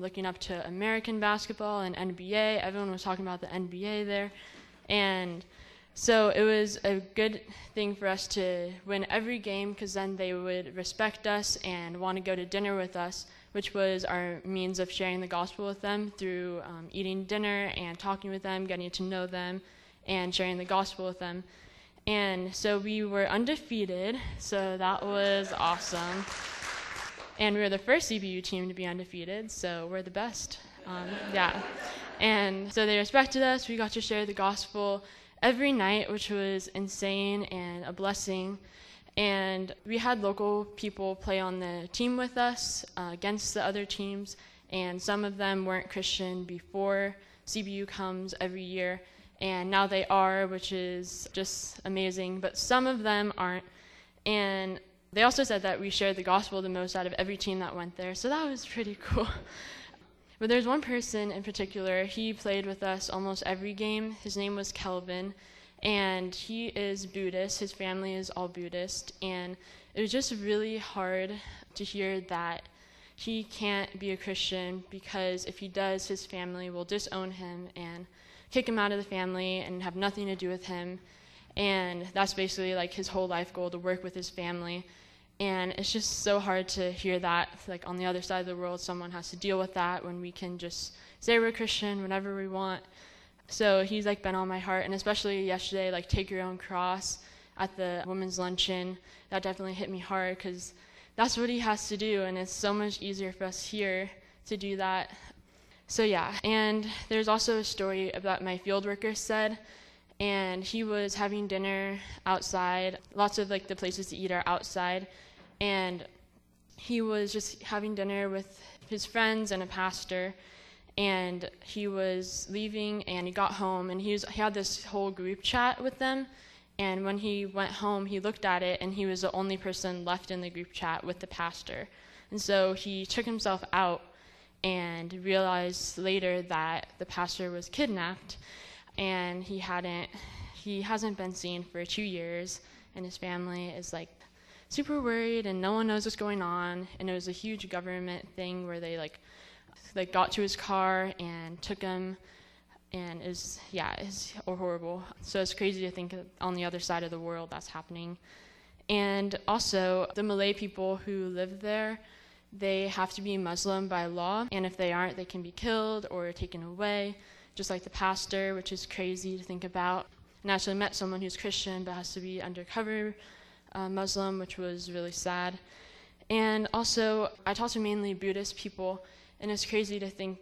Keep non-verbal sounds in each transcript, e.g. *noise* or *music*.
looking up to American basketball and NBA. Everyone was talking about the NBA there. And so it was a good thing for us to win every game because then they would respect us and want to go to dinner with us, which was our means of sharing the gospel with them through um, eating dinner and talking with them, getting to know them, and sharing the gospel with them. And so we were undefeated, so that was awesome. And we were the first CBU team to be undefeated, so we're the best. Um, yeah. And so they respected us. We got to share the gospel every night, which was insane and a blessing. And we had local people play on the team with us uh, against the other teams, and some of them weren't Christian before CBU comes every year and now they are, which is just amazing. But some of them aren't. And they also said that we shared the gospel the most out of every team that went there, so that was pretty *laughs* cool. but there's one person in particular, he played with us almost every game. His name was Kelvin, and he is Buddhist. His family is all Buddhist, and it was just really hard to hear that he can't be a Christian because if he does, his family will disown him and kick him out of the family and have nothing to do with him. And that's basically like his whole life goal to work with his family. And it's just so hard to hear that, like on the other side of the world, someone has to deal with that when we can just say we're Christian whenever we want. So he's like been on my heart, and especially yesterday, like take your own cross at the women's luncheon. That definitely hit me hard because that's what he has to do, and it's so much easier for us here to do that so yeah, and there's also a story about my field worker said, and he was having dinner outside. Lots of like the places to eat are outside, and he was just having dinner with his friends and a pastor, and he was leaving and he got home and he was he had this whole group chat with them. And when he went home, he looked at it and he was the only person left in the group chat with the pastor. And so he took himself out and realized later that the pastor was kidnapped and he hadn't he hasn't been seen for two years and his family is like super worried and no one knows what's going on. And it was a huge government thing where they like like got to his car and took him. And is yeah is horrible. So it's crazy to think on the other side of the world that's happening. And also the malay people who live there they have to be Muslim by law, and if they aren't, they can be killed or taken away, just like the pastor, which is crazy to think about. And I actually met someone who's Christian but has to be undercover uh, Muslim, which was really sad. And also, I talked to mainly Buddhist people, and it's crazy to think,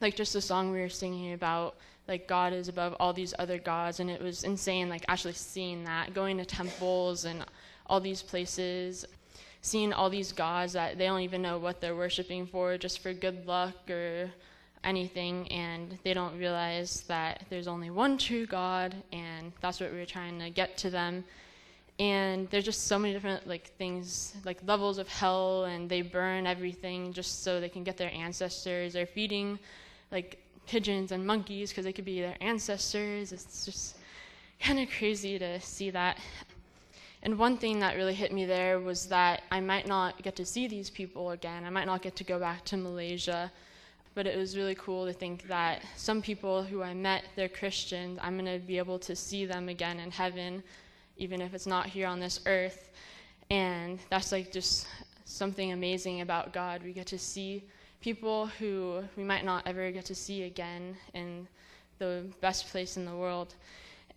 like just the song we were singing about, like God is above all these other gods, and it was insane, like actually seeing that, going to temples and all these places seeing all these gods that they don't even know what they're worshiping for, just for good luck or anything, and they don't realize that there's only one true God, and that's what we are trying to get to them. And there's just so many different like things, like levels of hell, and they burn everything just so they can get their ancestors. They're feeding like pigeons and monkeys because they could be their ancestors. It's just kind of crazy to see that. And one thing that really hit me there was that I might not get to see these people again. I might not get to go back to Malaysia. But it was really cool to think that some people who I met, they're Christians. I'm going to be able to see them again in heaven, even if it's not here on this earth. And that's like just something amazing about God. We get to see people who we might not ever get to see again in the best place in the world.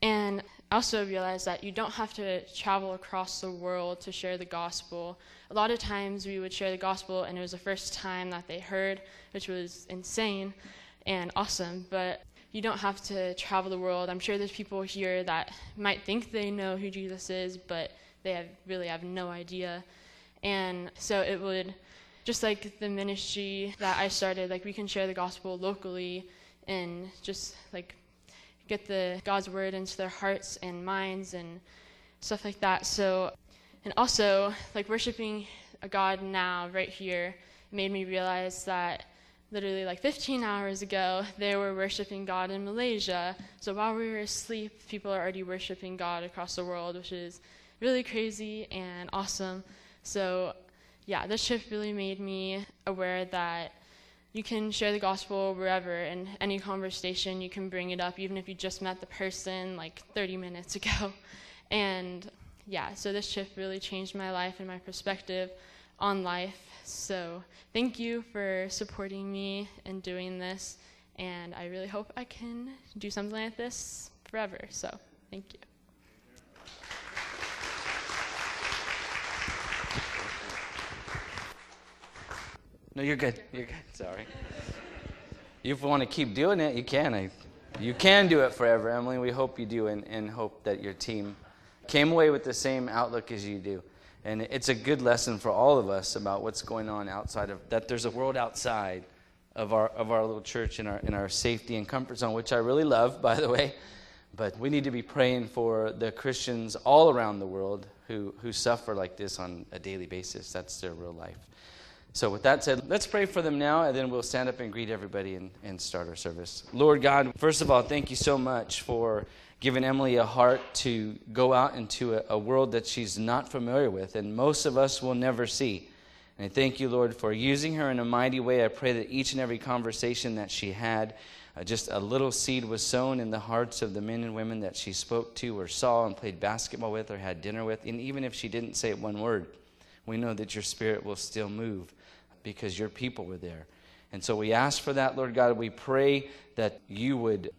And also realize that you don't have to travel across the world to share the gospel. A lot of times we would share the gospel, and it was the first time that they heard, which was insane and awesome. But you don't have to travel the world. I'm sure there's people here that might think they know who Jesus is, but they have, really have no idea. And so it would, just like the ministry that I started, like we can share the gospel locally and just like get the God's word into their hearts and minds and stuff like that. So, and also like worshiping a God now, right here, made me realize that literally like 15 hours ago, they were worshiping God in Malaysia. So while we were asleep, people are already worshiping God across the world, which is really crazy and awesome. So, yeah, this trip really made me aware that you can share the gospel wherever in any conversation you can bring it up even if you just met the person like 30 minutes *laughs* ago and yeah so this trip really changed my life and my perspective on life so thank you for supporting me and doing this and i really hope i can do something like this forever so thank you No, you're good. You're good. Sorry. If you want to keep doing it, you can. I, you can do it forever, Emily. We hope you do, and, and hope that your team came away with the same outlook as you do. And it's a good lesson for all of us about what's going on outside of that. There's a world outside of our of our little church in our in our safety and comfort zone, which I really love, by the way. But we need to be praying for the Christians all around the world who who suffer like this on a daily basis. That's their real life. So, with that said, let's pray for them now, and then we'll stand up and greet everybody and, and start our service. Lord God, first of all, thank you so much for giving Emily a heart to go out into a, a world that she's not familiar with, and most of us will never see. And I thank you, Lord, for using her in a mighty way. I pray that each and every conversation that she had, uh, just a little seed was sown in the hearts of the men and women that she spoke to or saw and played basketball with or had dinner with. And even if she didn't say one word, we know that your spirit will still move because your people were there. And so we ask for that, Lord God. We pray that you would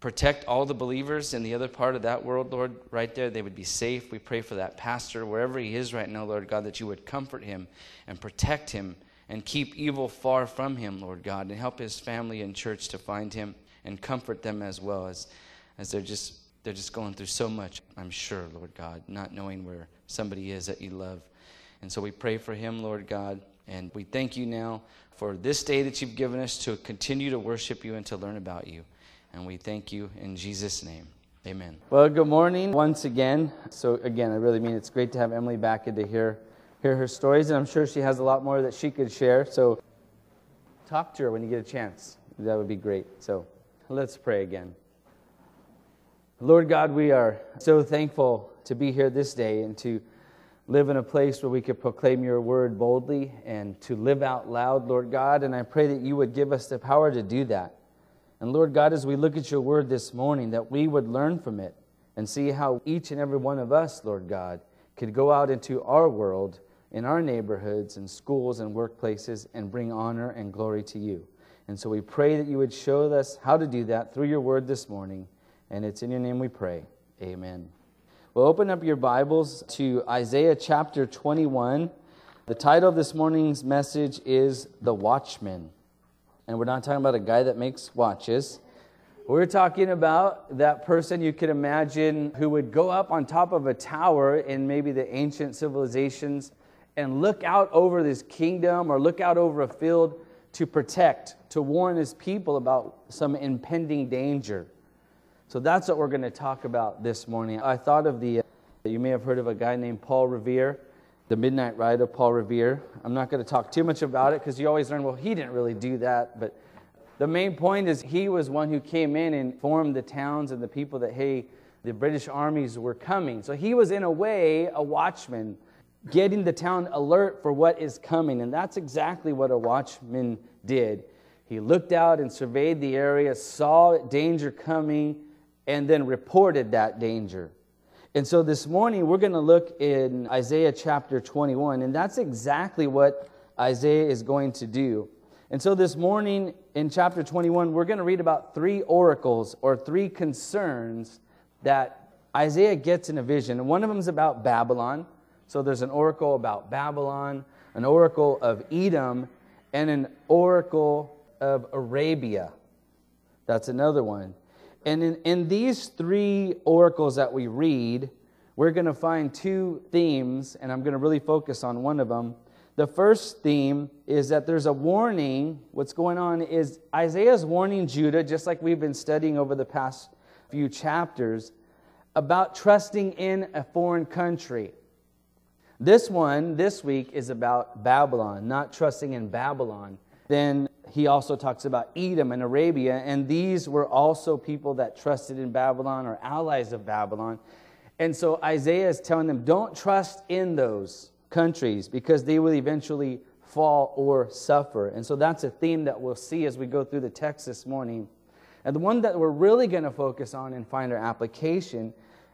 protect all the believers in the other part of that world, Lord, right there. They would be safe. We pray for that pastor, wherever he is right now, Lord God, that you would comfort him and protect him and keep evil far from him, Lord God, and help his family and church to find him and comfort them as well as, as they're just they're just going through so much, I'm sure, Lord God, not knowing where somebody is that you love. And so we pray for him, Lord God. And we thank you now for this day that you've given us to continue to worship you and to learn about you. And we thank you in Jesus' name. Amen. Well, good morning once again. So, again, I really mean it's great to have Emily back and to hear, hear her stories. And I'm sure she has a lot more that she could share. So, talk to her when you get a chance. That would be great. So, let's pray again. Lord God, we are so thankful to be here this day and to live in a place where we could proclaim your word boldly and to live out loud, Lord God. And I pray that you would give us the power to do that. And Lord God, as we look at your word this morning, that we would learn from it and see how each and every one of us, Lord God, could go out into our world, in our neighborhoods and schools and workplaces, and bring honor and glory to you. And so we pray that you would show us how to do that through your word this morning. And it's in your name we pray. Amen. Well, open up your Bibles to Isaiah chapter 21. The title of this morning's message is The Watchman. And we're not talking about a guy that makes watches. We're talking about that person you could imagine who would go up on top of a tower in maybe the ancient civilizations and look out over this kingdom or look out over a field to protect, to warn his people about some impending danger. So that's what we're going to talk about this morning. I thought of the, uh, you may have heard of a guy named Paul Revere, the Midnight Ride of Paul Revere. I'm not going to talk too much about it because you always learn, well, he didn't really do that. But the main point is he was one who came in and informed the towns and the people that, hey, the British armies were coming. So he was, in a way, a watchman, getting the town alert for what is coming. And that's exactly what a watchman did. He looked out and surveyed the area, saw danger coming, and then reported that danger. And so this morning we're going to look in Isaiah chapter 21, and that's exactly what Isaiah is going to do. And so this morning in chapter 21, we're going to read about three oracles or three concerns that Isaiah gets in a vision. And one of them is about Babylon. So there's an oracle about Babylon, an oracle of Edom, and an oracle of Arabia. That's another one. And in, in these three oracles that we read, we're going to find two themes, and I'm going to really focus on one of them. The first theme is that there's a warning. What's going on is Isaiah's warning Judah, just like we've been studying over the past few chapters, about trusting in a foreign country. This one, this week, is about Babylon, not trusting in Babylon. Then he also talks about Edom and Arabia, and these were also people that trusted in Babylon or allies of Babylon. And so Isaiah is telling them, don't trust in those countries because they will eventually fall or suffer. And so that's a theme that we'll see as we go through the text this morning. And the one that we're really going to focus on and find our application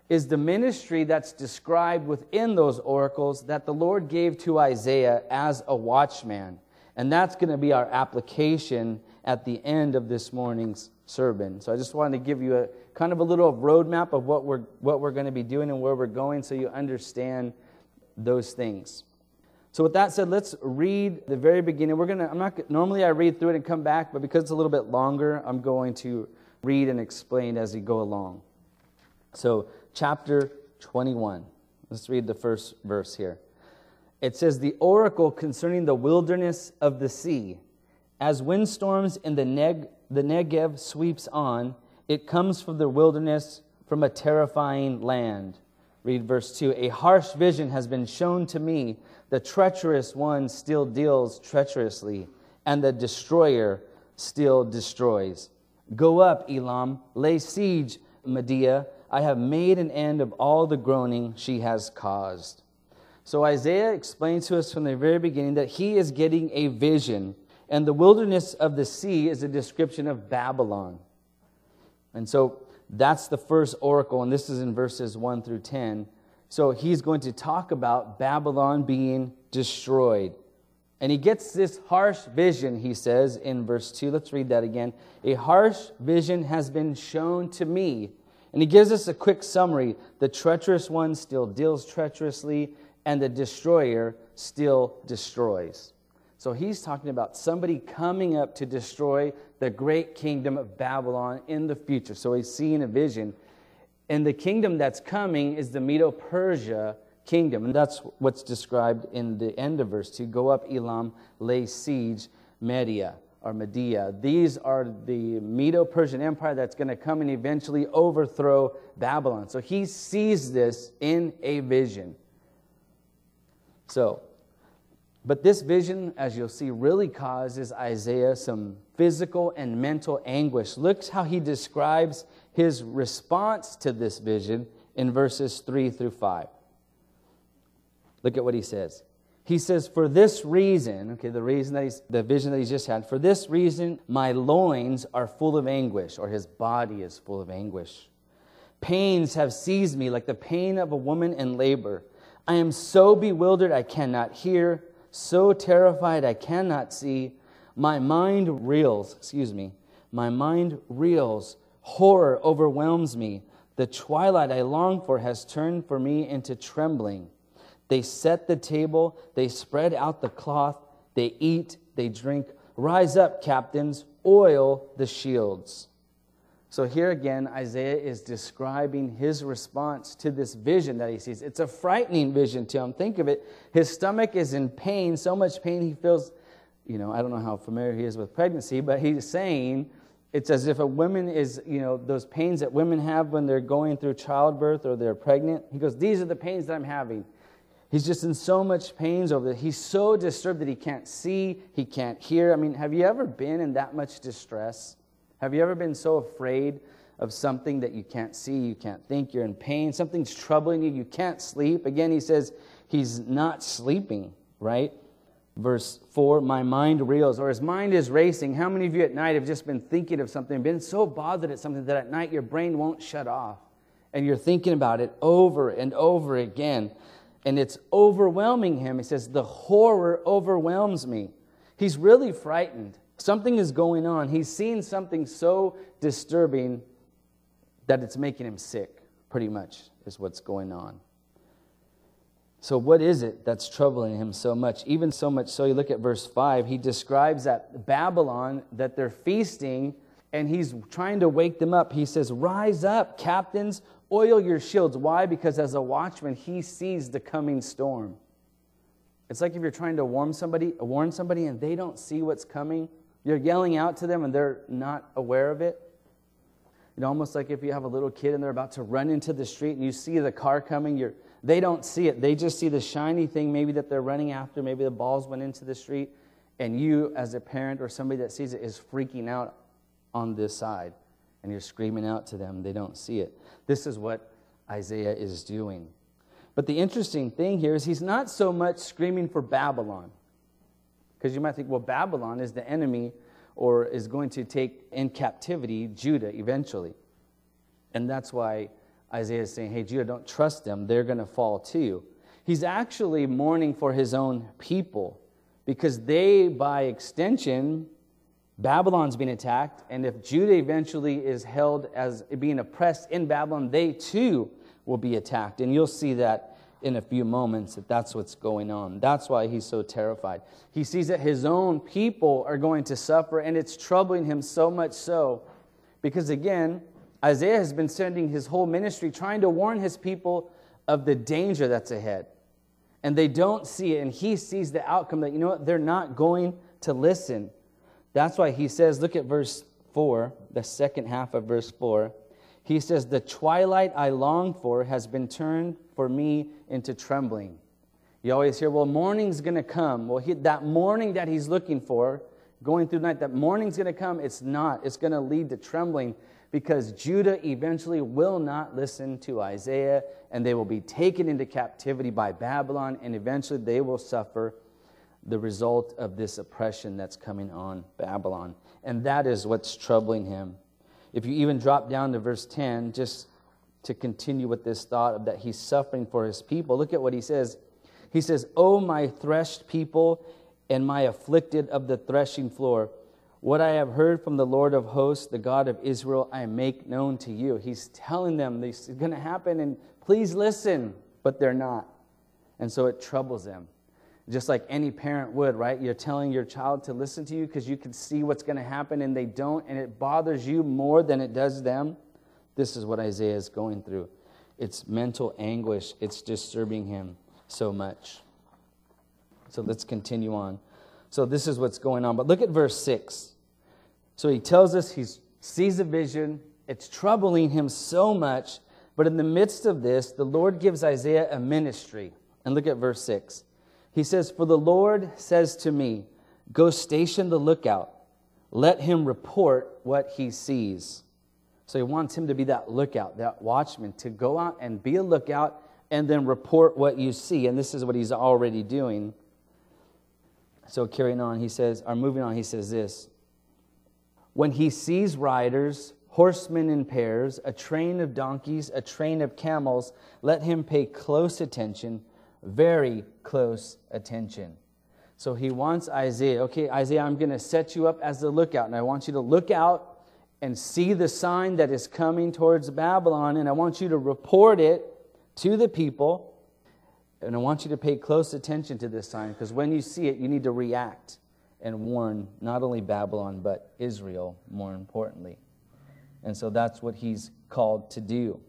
is the ministry that's described within those oracles that the Lord gave to Isaiah as a watchman. And that's going to be our application at the end of this morning's sermon. So I just wanted to give you a kind of a little roadmap of what we're, what we're going to be doing and where we're going so you understand those things. So with that said, let's read the very beginning. We're gonna. I'm not normally I read through it and come back, but because it's a little bit longer, I'm going to read and explain as we go along. So chapter 21. Let's read the first verse here. It says, "The oracle concerning the wilderness of the sea, as windstorms in the, Neg- the Negev sweeps on, it comes from the wilderness, from a terrifying land." Read verse 2 A harsh vision has been shown to me. The treacherous one still deals treacherously, and the destroyer still destroys. Go up, Elam, lay siege, Medea. I have made an end of all the groaning she has caused. So Isaiah explains to us from the very beginning that he is getting a vision, and the wilderness of the sea is a description of Babylon. And so that's the first oracle, and this is in verses 1 through 10. So he's going to talk about Babylon being destroyed. And he gets this harsh vision, he says in verse 2. Let's read that again. A harsh vision has been shown to me. And he gives us a quick summary. The treacherous one still deals treacherously, and the destroyer still destroys. So he's talking about somebody coming up to destroy the great kingdom of Babylon in the future. So he's seeing a vision. And the kingdom that's coming is the Medo Persia kingdom. And that's what's described in the end of verse 2. Go up, Elam, lay siege, Media or Medea. These are the Medo Persian Empire that's going to come and eventually overthrow Babylon. So he sees this in a vision. So, but this vision, as you'll see, really causes Isaiah some physical and mental anguish. Look how he describes his response to this vision in verses 3 through 5. Look at what he says. He says, For this reason, okay, the reason that he's, the vision that he's just had, for this reason, my loins are full of anguish, or his body is full of anguish. Pains have seized me like the pain of a woman in labor. I am so bewildered I cannot hear so terrified I cannot see. My mind reels, excuse me, my mind reels. Horror overwhelms me. The twilight I long for has turned for me into trembling. They set the table, they spread out the cloth, they eat, they drink. Rise up, captains, oil the shields. So here again, Isaiah is describing his response to this vision that he sees. It's a frightening vision to him. Think of it. His stomach is in pain, so much pain he feels, you know, I don't know how familiar he is with pregnancy, but he's saying it's as if a woman is, you know, those pains that women have when they're going through childbirth or they're pregnant. He goes, These are the pains that I'm having. He's just in so much pains over it. He's so disturbed that he can't see, he can't hear. I mean, have you ever been in that much distress? Have you ever been so afraid of something that you can't see, you can't think, you're in pain, something's troubling you, you can't sleep? Again, he says he's not sleeping, right? Verse 4 My mind reels, or his mind is racing. How many of you at night have just been thinking of something, been so bothered at something that at night your brain won't shut off? And you're thinking about it over and over again. And it's overwhelming him. He says, The horror overwhelms me. He's really frightened. Something is going on. He's seen something so disturbing that it's making him sick, pretty much, is what's going on. So, what is it that's troubling him so much? Even so much so, you look at verse 5, he describes that Babylon, that they're feasting, and he's trying to wake them up. He says, Rise up, captains, oil your shields. Why? Because as a watchman, he sees the coming storm. It's like if you're trying to warn somebody, warn somebody and they don't see what's coming, you're yelling out to them and they're not aware of it. Know, almost like if you have a little kid and they're about to run into the street and you see the car coming, you're, they don't see it. They just see the shiny thing maybe that they're running after. Maybe the balls went into the street. And you, as a parent or somebody that sees it, is freaking out on this side. And you're screaming out to them. They don't see it. This is what Isaiah is doing. But the interesting thing here is he's not so much screaming for Babylon. Because you might think, well, Babylon is the enemy or is going to take in captivity Judah eventually. And that's why Isaiah is saying, hey, Judah, don't trust them. They're going to fall too. He's actually mourning for his own people because they, by extension, Babylon's being attacked. And if Judah eventually is held as being oppressed in Babylon, they too will be attacked. And you'll see that in a few moments that that's what's going on. That's why he's so terrified. He sees that his own people are going to suffer, and it's troubling him so much so because, again, Isaiah has been sending his whole ministry trying to warn his people of the danger that's ahead. And they don't see it, and he sees the outcome that, you know what, they're not going to listen. That's why he says, look at verse 4, the second half of verse 4. He says, The twilight I long for has been turned for me into trembling. You always hear, well, morning's going to come. Well, he, that morning that he's looking for, going through night, that morning's going to come. It's not. It's going to lead to trembling because Judah eventually will not listen to Isaiah and they will be taken into captivity by Babylon and eventually they will suffer the result of this oppression that's coming on Babylon. And that is what's troubling him. If you even drop down to verse 10, just to continue with this thought of that he's suffering for his people, look at what he says. He says, O my threshed people and my afflicted of the threshing floor, what I have heard from the Lord of hosts, the God of Israel, I make known to you. He's telling them this is going to happen, and please listen, but they're not. And so it troubles them. Just like any parent would, right? You're telling your child to listen to you because you can see what's going to happen, and they don't, and it bothers you more than it does them. This is what Isaiah is going through. It's mental anguish, it's disturbing him so much. So let's continue on. So this is what's going on. But look at verse 6. So he tells us he sees a vision. It's troubling him so much. But in the midst of this, the Lord gives Isaiah a ministry. And look at verse 6. He says, For the Lord says to me, Go station the lookout. Let him report what he sees. So he wants him to be that lookout, that watchman, to go out and be a lookout and then report what you see. And this is what he's already doing. So carrying on, he says, or moving on, he says this when he sees riders, horsemen in pairs, a train of donkeys, a train of camels, let him pay close attention, very close attention. So he wants Isaiah, okay, Isaiah, I'm going to set you up as the lookout, and I want you to look out and see the sign that is coming towards Babylon, and I want you to report it to the people, and I want you to pay close attention to this sign, because when you see it, you need to react and warn not only Babylon, but Israel, more importantly. And so that's what he's called to do.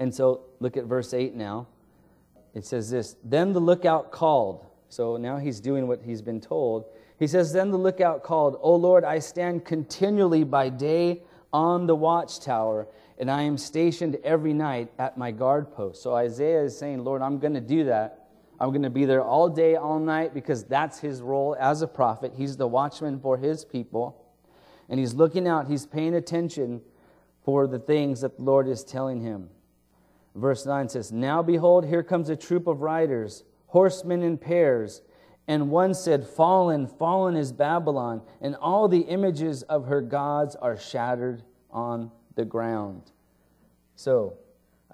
And so look at verse 8 now. It says this Then the lookout called. So now he's doing what he's been told. He says, Then the lookout called, O Lord, I stand continually by day on the watchtower, and I am stationed every night at my guard post. So Isaiah is saying, Lord, I'm going to do that. I'm going to be there all day, all night, because that's his role as a prophet. He's the watchman for his people. And he's looking out, he's paying attention for the things that the Lord is telling him. Verse 9 says, Now behold, here comes a troop of riders, horsemen in pairs. And one said, Fallen, fallen is Babylon, and all the images of her gods are shattered on the ground. So,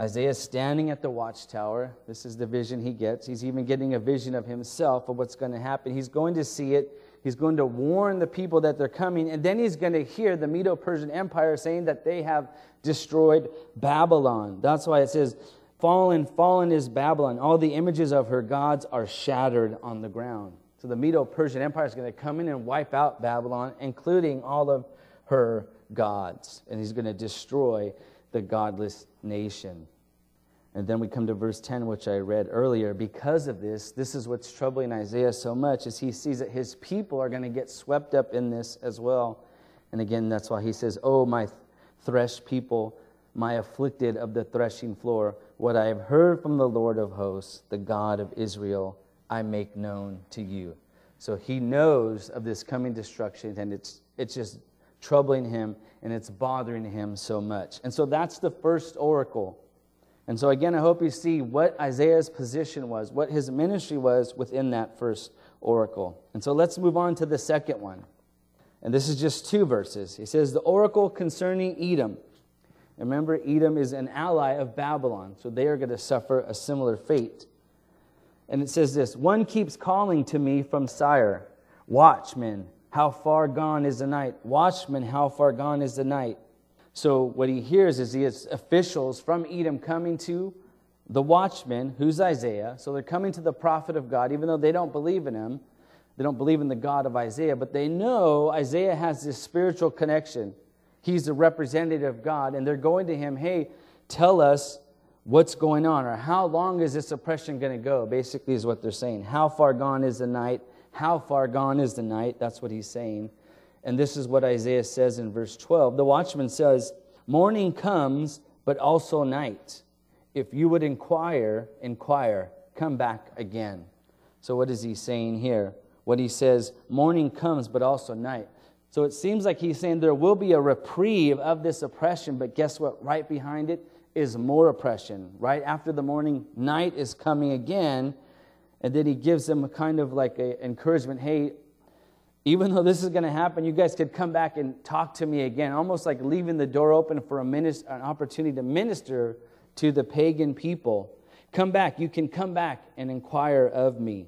Isaiah standing at the watchtower. This is the vision he gets. He's even getting a vision of himself of what's going to happen. He's going to see it. He's going to warn the people that they're coming. And then he's going to hear the Medo Persian Empire saying that they have destroyed Babylon. That's why it says, Fallen, fallen is Babylon. All the images of her gods are shattered on the ground. So the Medo Persian Empire is going to come in and wipe out Babylon, including all of her gods. And he's going to destroy the godless nation. And then we come to verse 10, which I read earlier. Because of this, this is what's troubling Isaiah so much, is he sees that his people are going to get swept up in this as well. And again, that's why he says, Oh, my threshed people, my afflicted of the threshing floor, what I have heard from the Lord of hosts, the God of Israel, I make known to you. So he knows of this coming destruction, and it's, it's just troubling him and it's bothering him so much. And so that's the first oracle. And so, again, I hope you see what Isaiah's position was, what his ministry was within that first oracle. And so let's move on to the second one. And this is just two verses. He says, The oracle concerning Edom. Remember, Edom is an ally of Babylon, so they are going to suffer a similar fate. And it says this One keeps calling to me from Seir, Watchman, how far gone is the night? Watchman, how far gone is the night? So what he hears is he has officials from Edom coming to the watchman, who's Isaiah. So they're coming to the prophet of God, even though they don't believe in him. They don't believe in the God of Isaiah, but they know Isaiah has this spiritual connection. He's the representative of God, and they're going to him, hey, tell us what's going on, or how long is this oppression going to go? Basically, is what they're saying. How far gone is the night? How far gone is the night? That's what he's saying. And this is what Isaiah says in verse 12. The watchman says, Morning comes, but also night. If you would inquire, inquire, come back again. So, what is he saying here? What he says, morning comes, but also night. So it seems like he's saying there will be a reprieve of this oppression, but guess what? Right behind it is more oppression. Right after the morning, night is coming again. And then he gives them a kind of like an encouragement hey, even though this is going to happen, you guys could come back and talk to me again, almost like leaving the door open for a minister, an opportunity to minister to the pagan people. Come back. You can come back and inquire of me.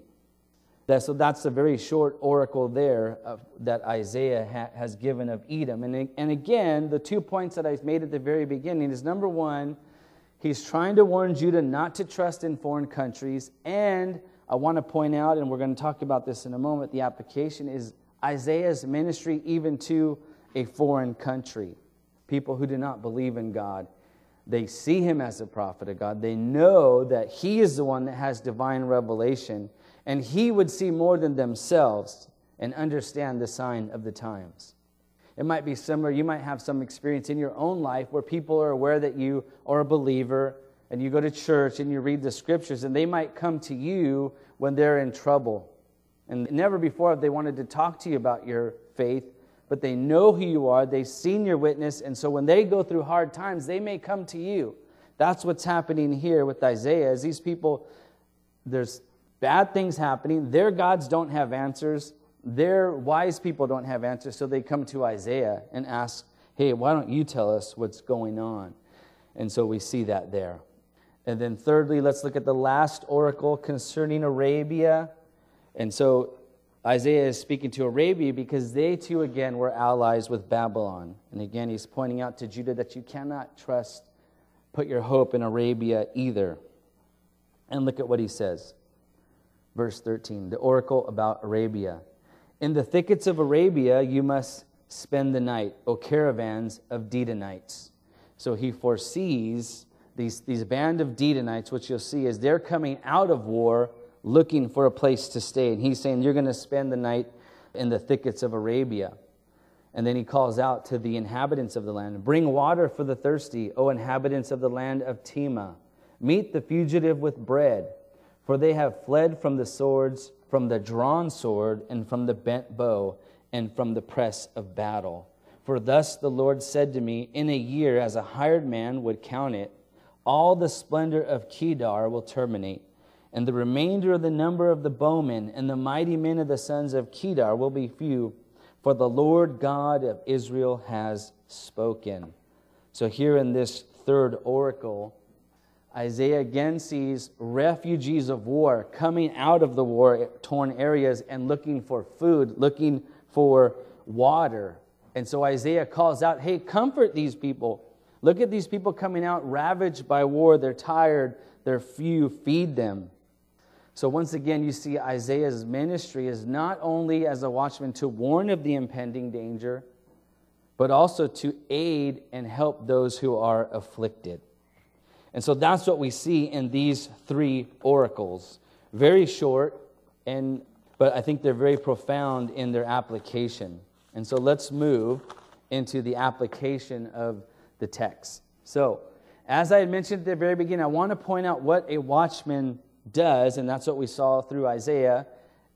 That, so that's a very short oracle there of, that Isaiah ha, has given of Edom. And, and again, the two points that I made at the very beginning is number one, he's trying to warn Judah not to trust in foreign countries. And I want to point out, and we're going to talk about this in a moment, the application is Isaiah's ministry even to a foreign country, people who do not believe in God. They see him as a prophet of God. They know that he is the one that has divine revelation, and he would see more than themselves and understand the sign of the times. It might be similar. You might have some experience in your own life where people are aware that you are a believer and you go to church and you read the scriptures, and they might come to you when they're in trouble and never before have they wanted to talk to you about your faith, but they know who you are. They've seen your witness. And so when they go through hard times, they may come to you. That's what's happening here with Isaiah. As these people, there's bad things happening. Their gods don't have answers. Their wise people don't have answers. So they come to Isaiah and ask, hey, why don't you tell us what's going on? And so we see that there. And then, thirdly, let's look at the last oracle concerning Arabia. And so Isaiah is speaking to Arabia because they too, again, were allies with Babylon. And again, he's pointing out to Judah that you cannot trust, put your hope in Arabia either. And look at what he says. Verse 13 the oracle about Arabia. In the thickets of Arabia you must spend the night, O caravans of Dedanites. So he foresees these, these band of Dedanites, which you'll see as they're coming out of war looking for a place to stay. And he's saying, You're going to spend the night in the thickets of Arabia. And then he calls out to the inhabitants of the land Bring water for the thirsty, O inhabitants of the land of Tema. Meet the fugitive with bread, for they have fled from the swords, from the drawn sword, and from the bent bow, and from the press of battle. For thus the Lord said to me, In a year, as a hired man would count it, all the splendor of Kedar will terminate and the remainder of the number of the bowmen and the mighty men of the sons of Kedar will be few, for the Lord God of Israel has spoken. So, here in this third oracle, Isaiah again sees refugees of war coming out of the war torn areas and looking for food, looking for water. And so Isaiah calls out, Hey, comfort these people. Look at these people coming out ravaged by war. They're tired, they're few. Feed them. So, once again, you see Isaiah's ministry is not only as a watchman to warn of the impending danger, but also to aid and help those who are afflicted. And so that's what we see in these three oracles. Very short, and, but I think they're very profound in their application. And so let's move into the application of the text. So, as I had mentioned at the very beginning, I want to point out what a watchman does, and that's what we saw through Isaiah.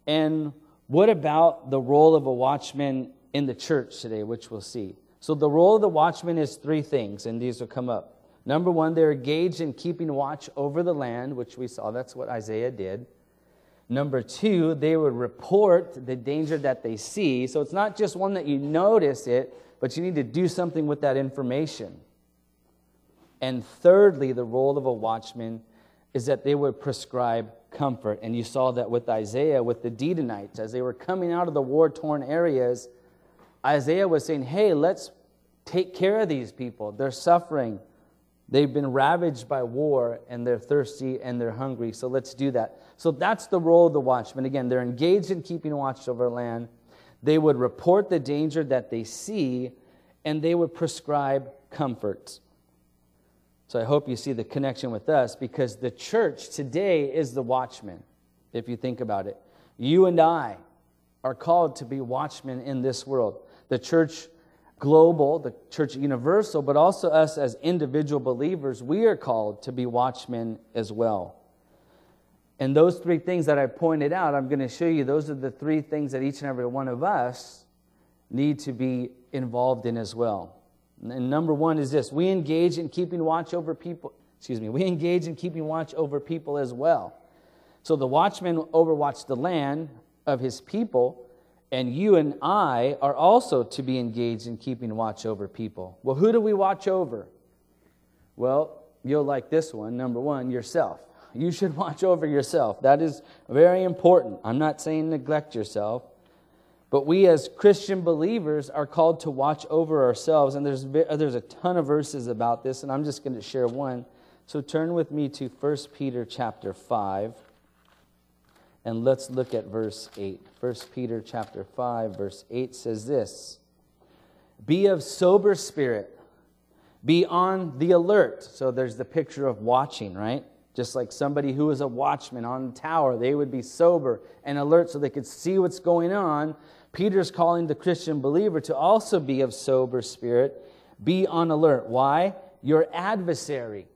And what about the role of a watchman in the church today, which we'll see? So, the role of the watchman is three things, and these will come up. Number one, they're engaged in keeping watch over the land, which we saw. That's what Isaiah did. Number two, they would report the danger that they see. So it's not just one that you notice it, but you need to do something with that information. And thirdly, the role of a watchman is that they would prescribe comfort. And you saw that with Isaiah, with the Dedanites. As they were coming out of the war torn areas, Isaiah was saying, Hey, let's take care of these people. They're suffering. They've been ravaged by war and they're thirsty and they're hungry. So let's do that. So that's the role of the watchman. Again, they're engaged in keeping watch over land. They would report the danger that they see and they would prescribe comfort. So I hope you see the connection with us because the church today is the watchman, if you think about it. You and I are called to be watchmen in this world. The church global, the church universal, but also us as individual believers, we are called to be watchmen as well. And those three things that I pointed out, I'm going to show you, those are the three things that each and every one of us need to be involved in as well. And number one is this we engage in keeping watch over people, excuse me, we engage in keeping watch over people as well. So the watchman overwatched the land of his people and you and I are also to be engaged in keeping watch over people. Well, who do we watch over? Well, you'll like this one. Number one, yourself. You should *laughs* watch over yourself. That is very important. I'm not saying neglect yourself, but we as Christian believers are called to watch over ourselves. And there's, there's a ton of verses about this, and I'm just going to share one. So turn with me to 1 Peter chapter 5. And let's look at verse 8. 1 Peter chapter 5 verse 8 says this: Be of sober spirit. Be on the alert. So there's the picture of watching, right? Just like somebody who is a watchman on the tower, they would be sober and alert so they could see what's going on. Peter's calling the Christian believer to also be of sober spirit, be on alert. Why? Your adversary,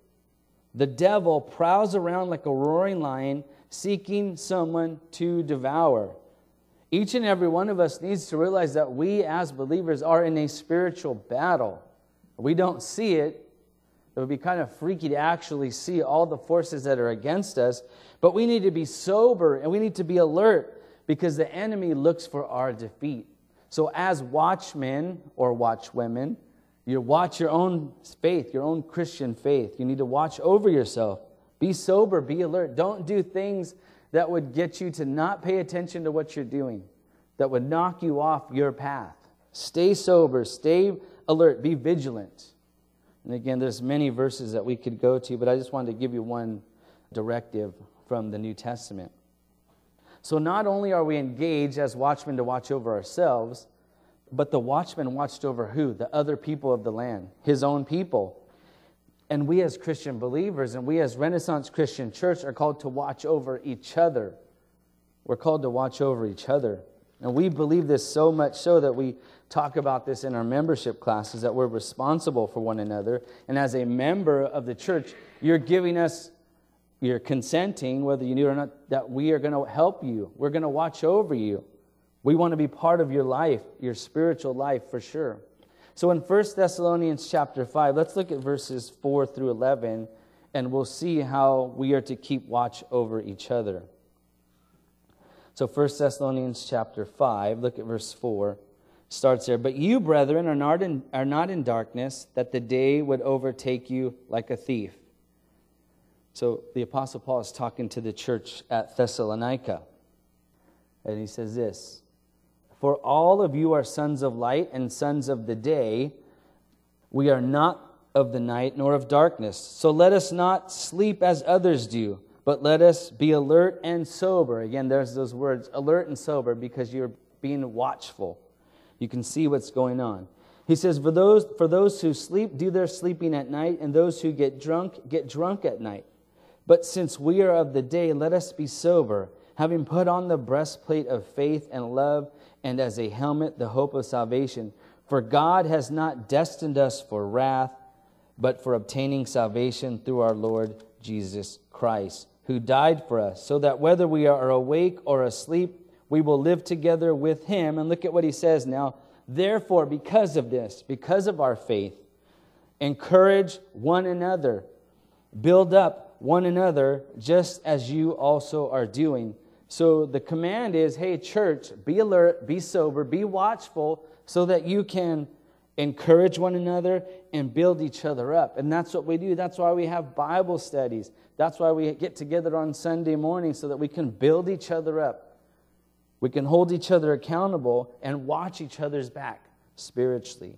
the devil, prowls around like a roaring lion seeking someone to devour. Each and every one of us needs to realize that we as believers are in a spiritual battle. We don't see it. It would be kind of freaky to actually see all the forces that are against us, but we need to be sober and we need to be alert because the enemy looks for our defeat. So, as watchmen or watchwomen, you watch your own faith, your own Christian faith. You need to watch over yourself. Be sober, be alert. Don't do things that would get you to not pay attention to what you're doing, that would knock you off your path. Stay sober, stay alert, be vigilant. And again, there's many verses that we could go to, but I just wanted to give you one directive from the New Testament. So not only are we engaged as watchmen to watch over ourselves, but the watchman watched over who? The other people of the land, his own people. And we as Christian believers and we as Renaissance Christian Church are called to watch over each other. We're called to watch over each other. And we believe this so much so that we talk about this in our membership classes that we're responsible for one another. And as a member of the church, you're giving us, you're consenting, whether you knew or not, that we are going to help you. We're going to watch over you. We want to be part of your life, your spiritual life for sure. So in 1 Thessalonians chapter 5, let's look at verses 4 through 11, and we'll see how we are to keep watch over each other. So 1 Thessalonians chapter 5, look at verse 4. Starts there. But you, brethren, are not, in, are not in darkness, that the day would overtake you like a thief. So the Apostle Paul is talking to the church at Thessalonica. And he says this for all of you are sons of light and sons of the day. We are not of the night nor of darkness. So let us not sleep as others do, but let us be alert and sober. Again, there's those words alert and sober because you're being watchful. You can see what's going on. He says, for those, for those who sleep, do their sleeping at night, and those who get drunk, get drunk at night. But since we are of the day, let us be sober, having put on the breastplate of faith and love and as a helmet the hope of salvation. For God has not destined us for wrath, but for obtaining salvation through our Lord Jesus Christ, who died for us, so that whether we are awake or asleep, we will live together with him. And look at what he says now. Therefore, because of this, because of our faith, encourage one another, build up one another, just as you also are doing So the command is hey, church, be alert, be sober, be watchful, so that you can encourage one another and build each other up. And that's what we do. That's why we have Bible studies. That's why we get together on Sunday morning so that we can build each other up. We can hold each other accountable and watch each other's back spiritually.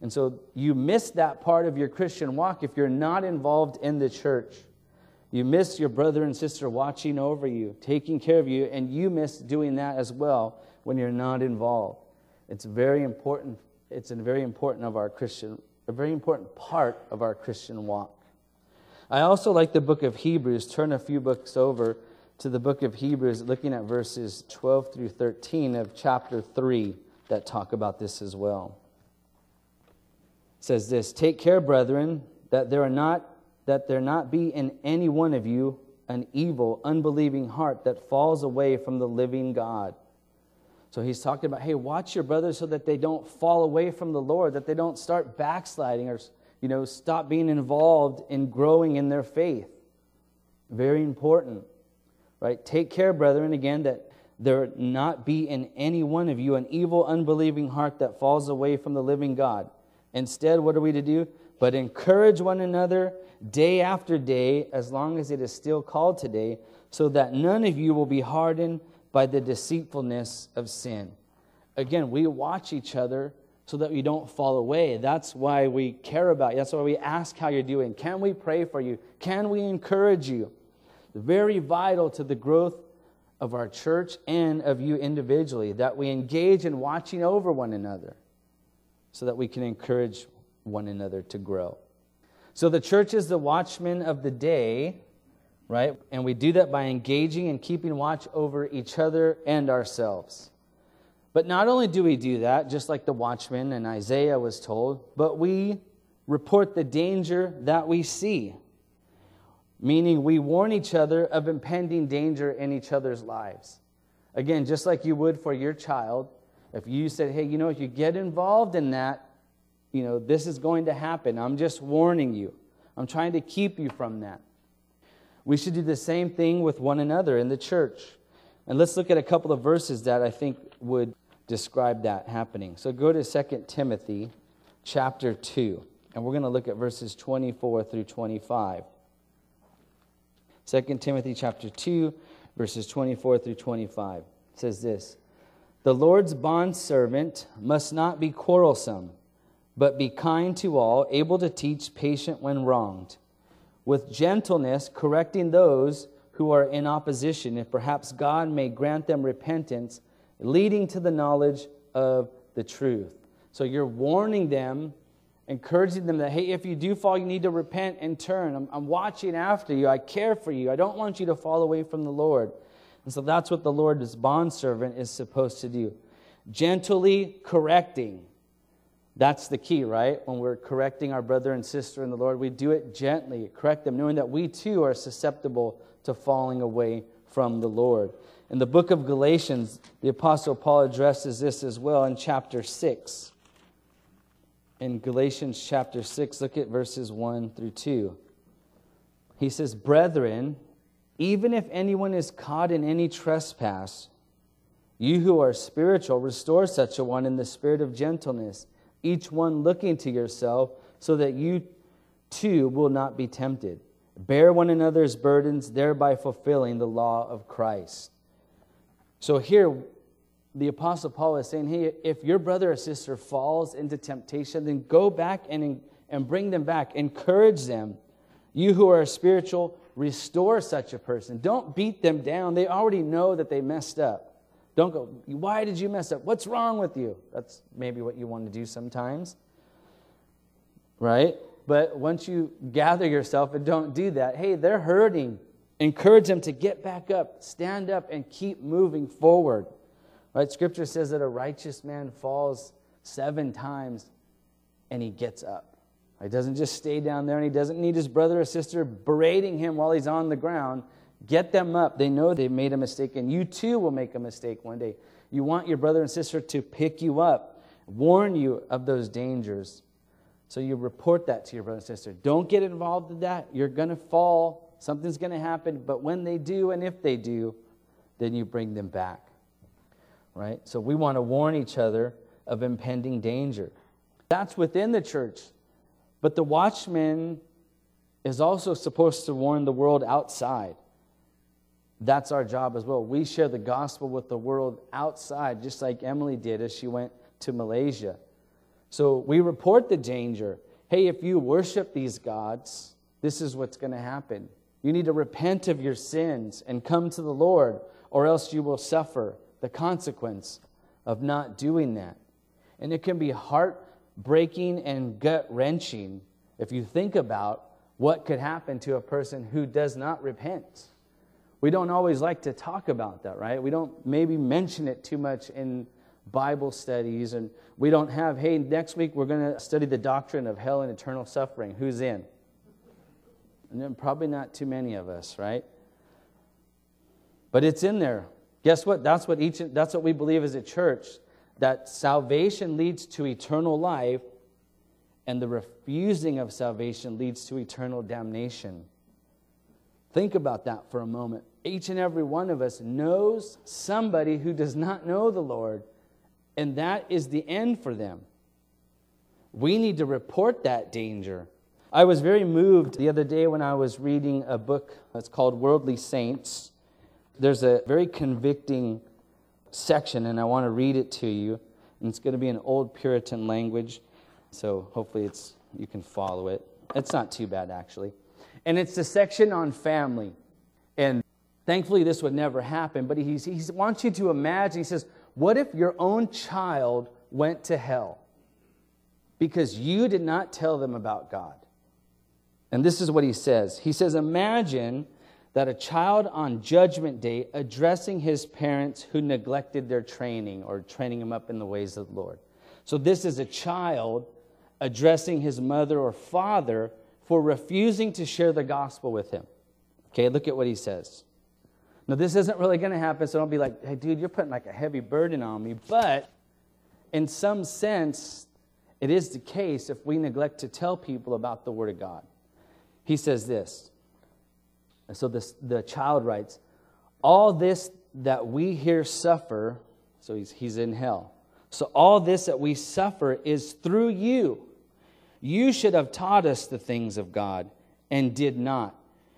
And so you miss that part of your Christian walk if you're not involved in the church. You miss your brother and sister watching over you, taking care of you, and you miss doing that as well when you're not involved. It's very important. It's a very important of our Christian, a very important part of our Christian walk. I also like the book of Hebrews. Turn a few books over to the book of Hebrews, looking at verses 12 through 13 of chapter 3 that talk about this as well. Says this Take care, brethren, that there are not that there not be in any one of you an evil, unbelieving heart that falls away from the living God. So he's talking about, hey, watch your brothers so that they don't fall away from the Lord, that they don't start backsliding or you know, stop being involved in growing in their faith. Very important. Right? Take care, brethren, again, that there not be in any one of you an evil, unbelieving heart that falls away from the living God. Instead, what are we to do? But encourage one another day after day, as long as it is still called today, so that none of you will be hardened by the deceitfulness of sin. Again, we watch each other so that we don't fall away. That's why we care about you. That's why we ask how you're doing. Can we pray for you? Can we encourage you? Very vital to the growth of our church and of you individually that we engage in watching over one another so that we can encourage one another to grow. So the church is the watchman of the day, right? And we do that by engaging and keeping watch over each other and ourselves. But not only do we do that, just like the watchman and Isaiah was told, but we report the danger that we see. Meaning, we warn each other of impending danger in each other's lives. Again, just like you would for your child, if you said, hey, you know, if you get involved in that, you know, this is going to happen. I'm just warning you. I'm trying to keep you from that. We should do the same thing with one another in the church. And let's look at a couple of verses that I think would describe that happening. So go to 2 Timothy chapter 2, and we're going to look at verses 24 through 25. 2 Timothy chapter 2, verses 24 through 25 says this The Lord's bondservant must not be quarrelsome, but be kind to all, able to teach, patient when wronged, with gentleness correcting those who are in opposition, if perhaps God may grant them repentance leading to the knowledge of the truth. So you're warning them, encouraging them that, hey, if you do fall, you need to repent and turn. I'm, I'm watching after you. I care for you. I don't want you to fall away from the Lord. And so that's what the Lord's bondservant is supposed to do. Gently correcting. That's the key, right? When we're correcting our brother and sister in the Lord, we do it gently, correct them, knowing that we too are susceptible to falling away from the Lord. In the book of Galatians, the Apostle Paul addresses this as well in chapter 6. In Galatians chapter 6, look at verses 1 through 2. He says, Brethren, even if anyone is caught in any trespass, you who are spiritual, restore such a one in the spirit of gentleness, each one looking to yourself, so that you too will not be tempted. Bear one another's burdens, thereby fulfilling the law of Christ. So here, the Apostle Paul is saying, hey, if your brother or sister falls into temptation, then go back and, and bring them back. Encourage them. You who are spiritual, restore such a person. Don't beat them down. They already know that they messed up. Don't go, why did you mess up? What's wrong with you? That's maybe what you want to do sometimes. Right? But once you gather yourself and don't do that, hey, they're hurting. Encourage them to get back up, stand up, and keep moving forward. Right? Scripture says that a righteous man falls seven times and he gets up. He doesn't just stay down there and he doesn't need his brother or sister berating him while he's on the ground. Get them up. They know they've made a mistake, and you too will make a mistake one day. You want your brother and sister to pick you up, warn you of those dangers. So you report that to your brother and sister. Don't get involved in that. You're going to fall Something's going to happen, but when they do and if they do, then you bring them back. Right? So we want to warn each other of impending danger. That's within the church. But the watchman is also supposed to warn the world outside. That's our job as well. We share the gospel with the world outside, just like Emily did as she went to Malaysia. So we report the danger. Hey, if you worship these gods, this is what's going to happen. You need to repent of your sins and come to the Lord, or else you will suffer the consequence of not doing that. And it can be heartbreaking and gut wrenching if you think about what could happen to a person who does not repent. We don't always like to talk about that, right? We don't maybe mention it too much in Bible studies, and we don't have, hey, next week we're going to study the doctrine of hell and eternal suffering. Who's in? And probably not too many of us, right? But it's in there. Guess what? That's what each that's what we believe as a church that salvation leads to eternal life and the refusing of salvation leads to eternal damnation. Think about that for a moment. Each and every one of us knows somebody who does not know the Lord, and that is the end for them. We need to report that danger. I was very moved the other day when I was reading a book that's called Worldly Saints. There's a very convicting section, and I want to read it to you. And it's going to be in old Puritan language, so hopefully it's, you can follow it. It's not too bad, actually and it's the section on family. And thankfully, this would never happen, but he, he wants you to imagine, he says, What if your own child went to hell because you did not tell them about God? And this is what he says He says, Imagine that a child on Judgment Day addressing his parents who neglected their training or training him up in the ways of the Lord. So, this is a child addressing his mother or father for refusing to share the gospel with him. Okay, look at what he says. Now, this isn't really going to happen, so don't be like, hey, dude, you're putting like a heavy burden on me. But in some sense, it is the case if we neglect to tell people about the Word of God. He says this. So this, the child writes, All this that we here suffer, so he's, he's in hell. So all this that we suffer is through you you should have taught us the things of God and did not.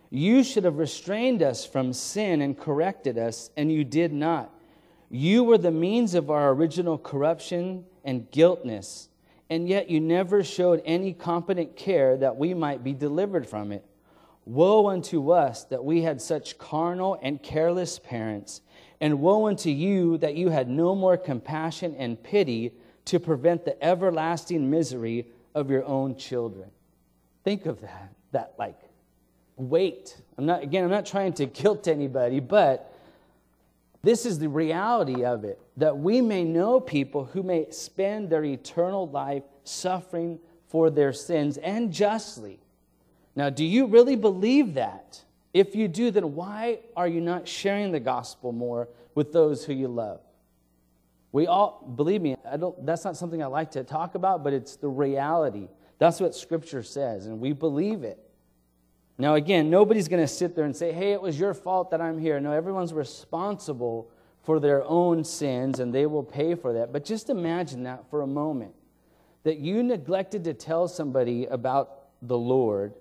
You should have restrained us from sin and corrected us, and you did not. You were the means of our original corruption and guiltness, and yet you never showed any competent care that we might be delivered from it. Woe unto us that we had such carnal and careless parents, and woe unto you that you had no more compassion and pity to prevent the everlasting misery of your own children. Think of that, that like weight. I'm not, again, I'm not trying to guilt anybody, but this is the reality of it that we may know people who may spend their eternal life suffering for their sins and justly. Now, do you really believe that? If you do, then why are you not sharing the gospel more with those who you love? We all, believe me, I don't, that's not something I like to talk about, but it's the reality. That's what Scripture says, and we believe it. Now, again, nobody's going to sit there and say, hey, it was your fault that I'm here. No, everyone's responsible for their own sins, and they will pay for that. But just imagine that for a moment that you neglected to tell somebody about the Lord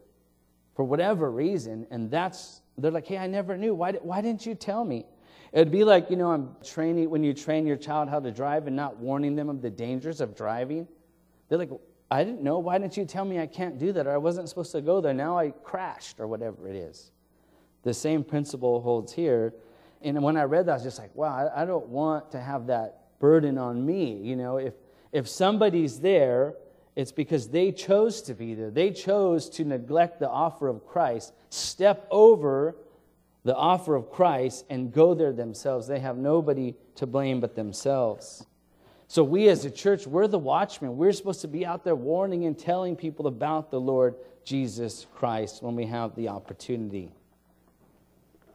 for whatever reason, and that's, they're like, hey, I never knew. Why, why didn't you tell me? It'd be like, you know, I'm training when you train your child how to drive and not warning them of the dangers of driving. They're like, I didn't know. Why didn't you tell me I can't do that? Or I wasn't supposed to go there. Now I crashed or whatever it is. The same principle holds here. And when I read that, I was just like, wow, I, I don't want to have that burden on me. You know, if, if somebody's there, it's because they chose to be there. They chose to neglect the offer of Christ, step over the offer of Christ and go there themselves. They have nobody to blame but themselves. So, we as a church, we're the watchmen. We're supposed to be out there warning and telling people about the Lord Jesus Christ when we have the opportunity.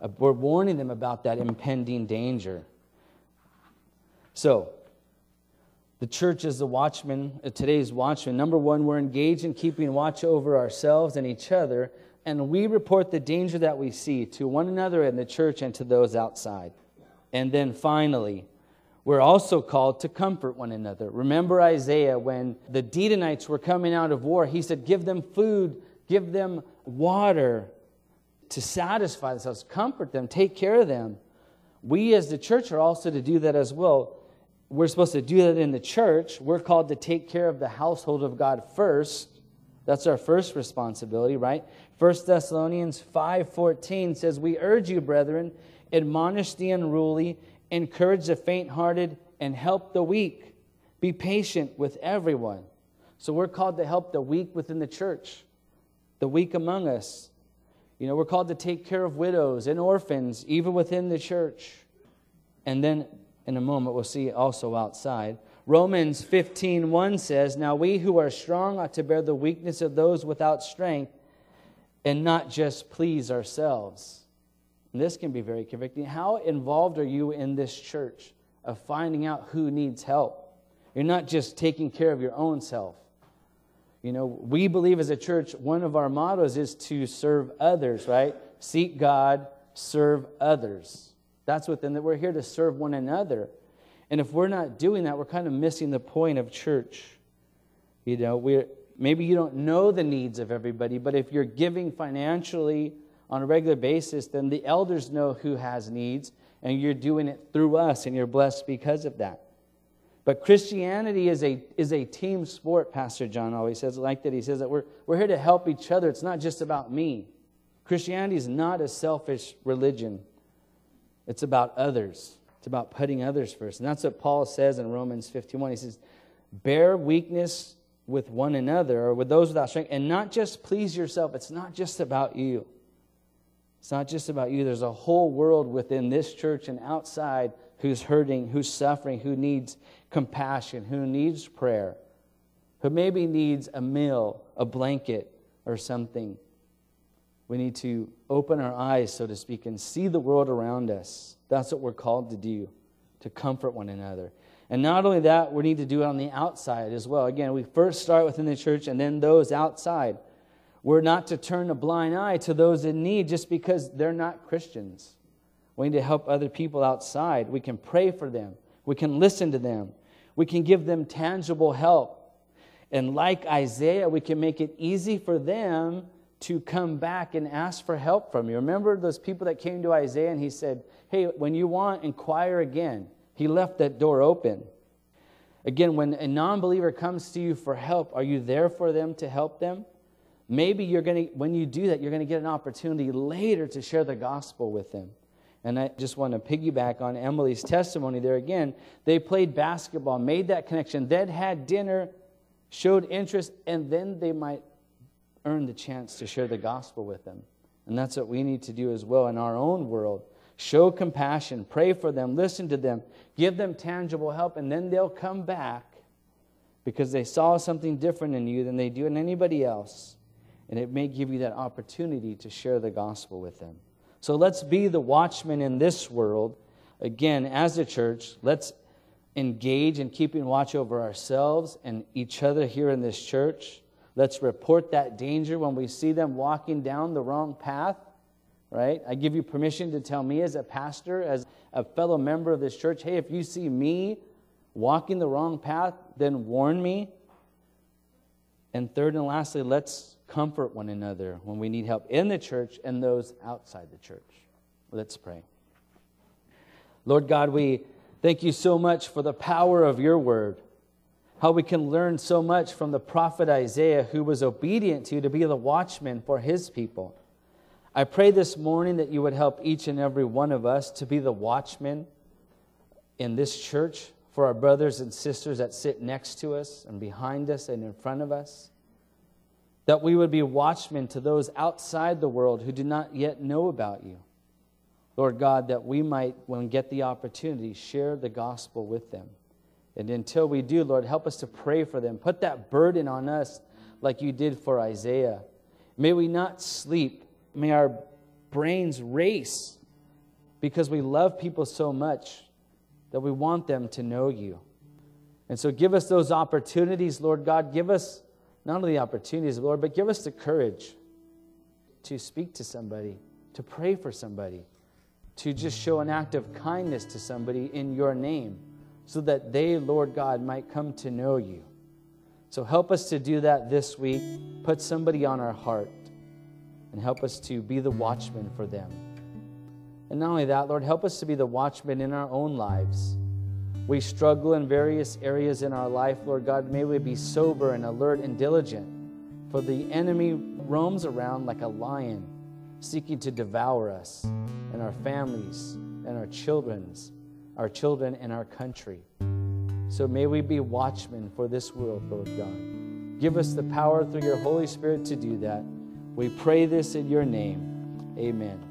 Uh, we're warning them about that impending danger. So, the church is the watchman, uh, today's watchman. Number one, we're engaged in keeping watch over ourselves and each other and we report the danger that we see to one another in the church and to those outside. And then finally, we're also called to comfort one another. Remember Isaiah when the Dedanites were coming out of war, he said, Give them food, give them water to satisfy themselves, comfort them, take care of them. We as the church are also to do that as well. We're supposed to do that in the church. We're called to take care of the household of God first. That's our first responsibility, right? 1 Thessalonians 5:14 says, "We urge you, brethren, admonish the unruly, encourage the faint-hearted, and help the weak. Be patient with everyone." So we're called to help the weak within the church, the weak among us. You know, we're called to take care of widows and orphans, even within the church. And then in a moment, we'll see also outside. Romans 15 1 says, Now we who are strong ought to bear the weakness of those without strength and not just please ourselves. And this can be very convicting. How involved are you in this church of finding out who needs help? You're not just taking care of your own self. You know, we believe as a church, one of our mottos is to serve others, right? Seek God, serve others. That's within that. We're here to serve one another. And if we're not doing that, we're kind of missing the point of church. You know, we're, maybe you don't know the needs of everybody, but if you're giving financially on a regular basis, then the elders know who has needs, and you're doing it through us, and you're blessed because of that. But Christianity is a, is a team sport, Pastor John always says like that. He says that we're, we're here to help each other. It's not just about me. Christianity is not a selfish religion, it's about others. It's about putting others first. And that's what Paul says in Romans 51. He says, Bear weakness with one another or with those without strength, and not just please yourself. It's not just about you. It's not just about you. There's a whole world within this church and outside who's hurting, who's suffering, who needs compassion, who needs prayer, who maybe needs a meal, a blanket, or something. We need to open our eyes, so to speak, and see the world around us. That's what we're called to do, to comfort one another. And not only that, we need to do it on the outside as well. Again, we first start within the church and then those outside. We're not to turn a blind eye to those in need just because they're not Christians. We need to help other people outside. We can pray for them, we can listen to them, we can give them tangible help. And like Isaiah, we can make it easy for them to come back and ask for help from you. Remember those people that came to Isaiah and he said, Hey, when you want, inquire again. He left that door open. Again, when a non believer comes to you for help, are you there for them to help them? Maybe you're going to, when you do that, you're going to get an opportunity later to share the gospel with them. And I just want to piggyback on Emily's testimony there again. They played basketball, made that connection, then had dinner, showed interest, and then they might earn the chance to share the gospel with them. And that's what we need to do as well in our own world. Show compassion, pray for them, listen to them, give them tangible help, and then they'll come back because they saw something different in you than they do in anybody else. And it may give you that opportunity to share the gospel with them. So let's be the watchmen in this world. Again, as a church, let's engage in keeping watch over ourselves and each other here in this church. Let's report that danger when we see them walking down the wrong path, right? I give you permission to tell me as a pastor, as a fellow member of this church, hey, if you see me walking the wrong path, then warn me. And third and lastly, let's comfort one another when we need help in the church and those outside the church. Let's pray. Lord God, we thank you so much for the power of your word. How we can learn so much from the prophet Isaiah, who was obedient to you to be the watchman for his people. I pray this morning that you would help each and every one of us to be the watchman in this church for our brothers and sisters that sit next to us and behind us and in front of us that we would be watchmen to those outside the world who do not yet know about you. Lord God, that we might, when we get the opportunity, share the gospel with them. And until we do, Lord, help us to pray for them. Put that burden on us like you did for Isaiah. May we not sleep. May our brains race because we love people so much that we want them to know you. And so give us those opportunities, Lord God. Give us not only the opportunities, Lord, but give us the courage to speak to somebody, to pray for somebody, to just show an act of kindness to somebody in your name so that they, Lord God, might come to know you. So help us to do that this week. Put somebody on our heart and help us to be the watchman for them. And not only that, Lord, help us to be the watchman in our own lives. We struggle in various areas in our life, Lord God. May we be sober and alert and diligent, for the enemy roams around like a lion, seeking to devour us and our families and our children's, our children and our country. So may we be watchmen for this world, Lord God. Give us the power through your Holy Spirit to do that. We pray this in your name. Amen.